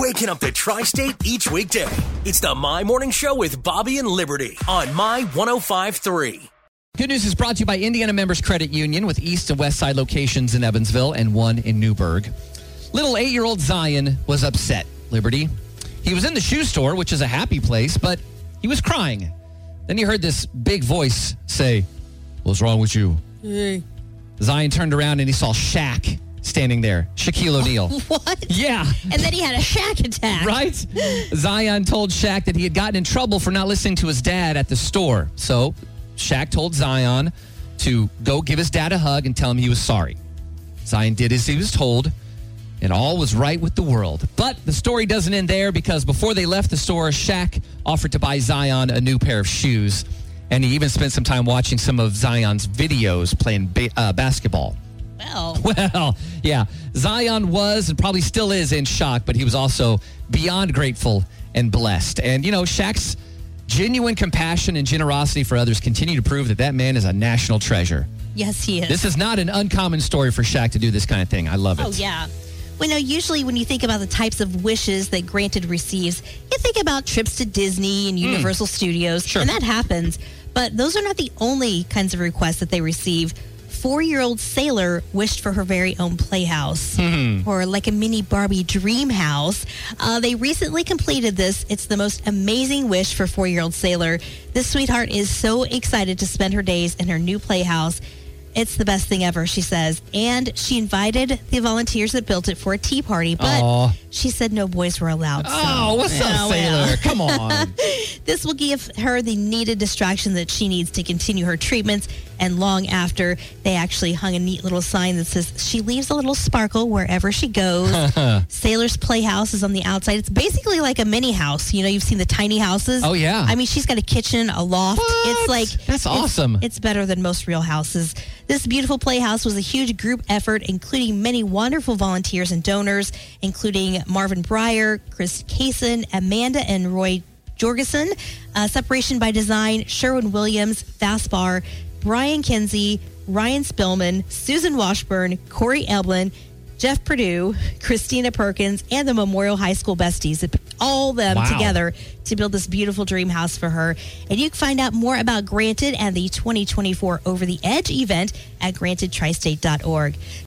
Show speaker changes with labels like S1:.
S1: waking up the tri state each weekday. It's the My Morning Show with Bobby and Liberty on My 1053.
S2: Good news is brought to you by Indiana Members Credit Union with East and West Side locations in Evansville and one in Newburgh. Little eight year old Zion was upset, Liberty. He was in the shoe store, which is a happy place, but he was crying. Then he heard this big voice say, What's wrong with you? Zion turned around and he saw Shaq standing there, Shaquille O'Neal.
S3: What?
S2: Yeah.
S3: And then he had a Shaq attack.
S2: Right? Zion told Shaq that he had gotten in trouble for not listening to his dad at the store. So Shaq told Zion to go give his dad a hug and tell him he was sorry. Zion did as he was told, and all was right with the world. But the story doesn't end there because before they left the store, Shaq offered to buy Zion a new pair of shoes. And he even spent some time watching some of Zion's videos playing ba- uh, basketball.
S3: Well,
S2: Well, yeah. Zion was and probably still is in shock, but he was also beyond grateful and blessed. And, you know, Shaq's genuine compassion and generosity for others continue to prove that that man is a national treasure.
S3: yes, he is.
S2: This is not an uncommon story for Shaq to do this kind of thing. I love it.
S3: Oh, yeah. Well, no, usually when you think about the types of wishes that Granted receives, you think about trips to Disney and Universal Studios,
S2: Hmm. Sure.
S3: and that happens. But those are not the only kinds of requests that they receive. Four year old Sailor wished for her very own playhouse
S2: Hmm.
S3: or like a mini Barbie dream house. Uh, they recently completed this. It's the most amazing wish for four year old Sailor. This sweetheart is so excited to spend her days in her new playhouse. It's the best thing ever, she says. And she invited the volunteers that built it for a tea party, but
S2: Aw.
S3: she said no boys were allowed. so-
S2: Oh, what's
S3: Yeah,
S2: up,
S3: well.
S2: Sailor? Come on.
S3: This will give her the needed distraction that she needs to continue her treatments. And long after, they actually hung a neat little sign that says she leaves a little sparkle wherever she goes. Sailor's Playhouse is on the outside. It's basically like a mini house. You know, you've seen the tiny houses.
S2: Oh, yeah.
S3: I mean, she's got a kitchen, a loft.
S2: What?
S3: It's like
S2: That's
S3: it's-
S2: awesome.
S3: It's better than most real houses. This beautiful playhouse was a huge group effort, including many wonderful volunteers and donors, including Marvin Breyer, Chris Kaysen, Amanda and Roy Jorgensen, uh, Separation by Design, Sherwin Williams, Fastbar, Brian Kinsey, Ryan Spillman, Susan Washburn, Corey Eblin, Jeff Purdue, Christina Perkins, and the Memorial High School besties. All them
S2: Wow.
S3: together to build this beautiful dream house for her. And you can find out more about Granted and the 2024 Over the Edge event at grantedtristate.org.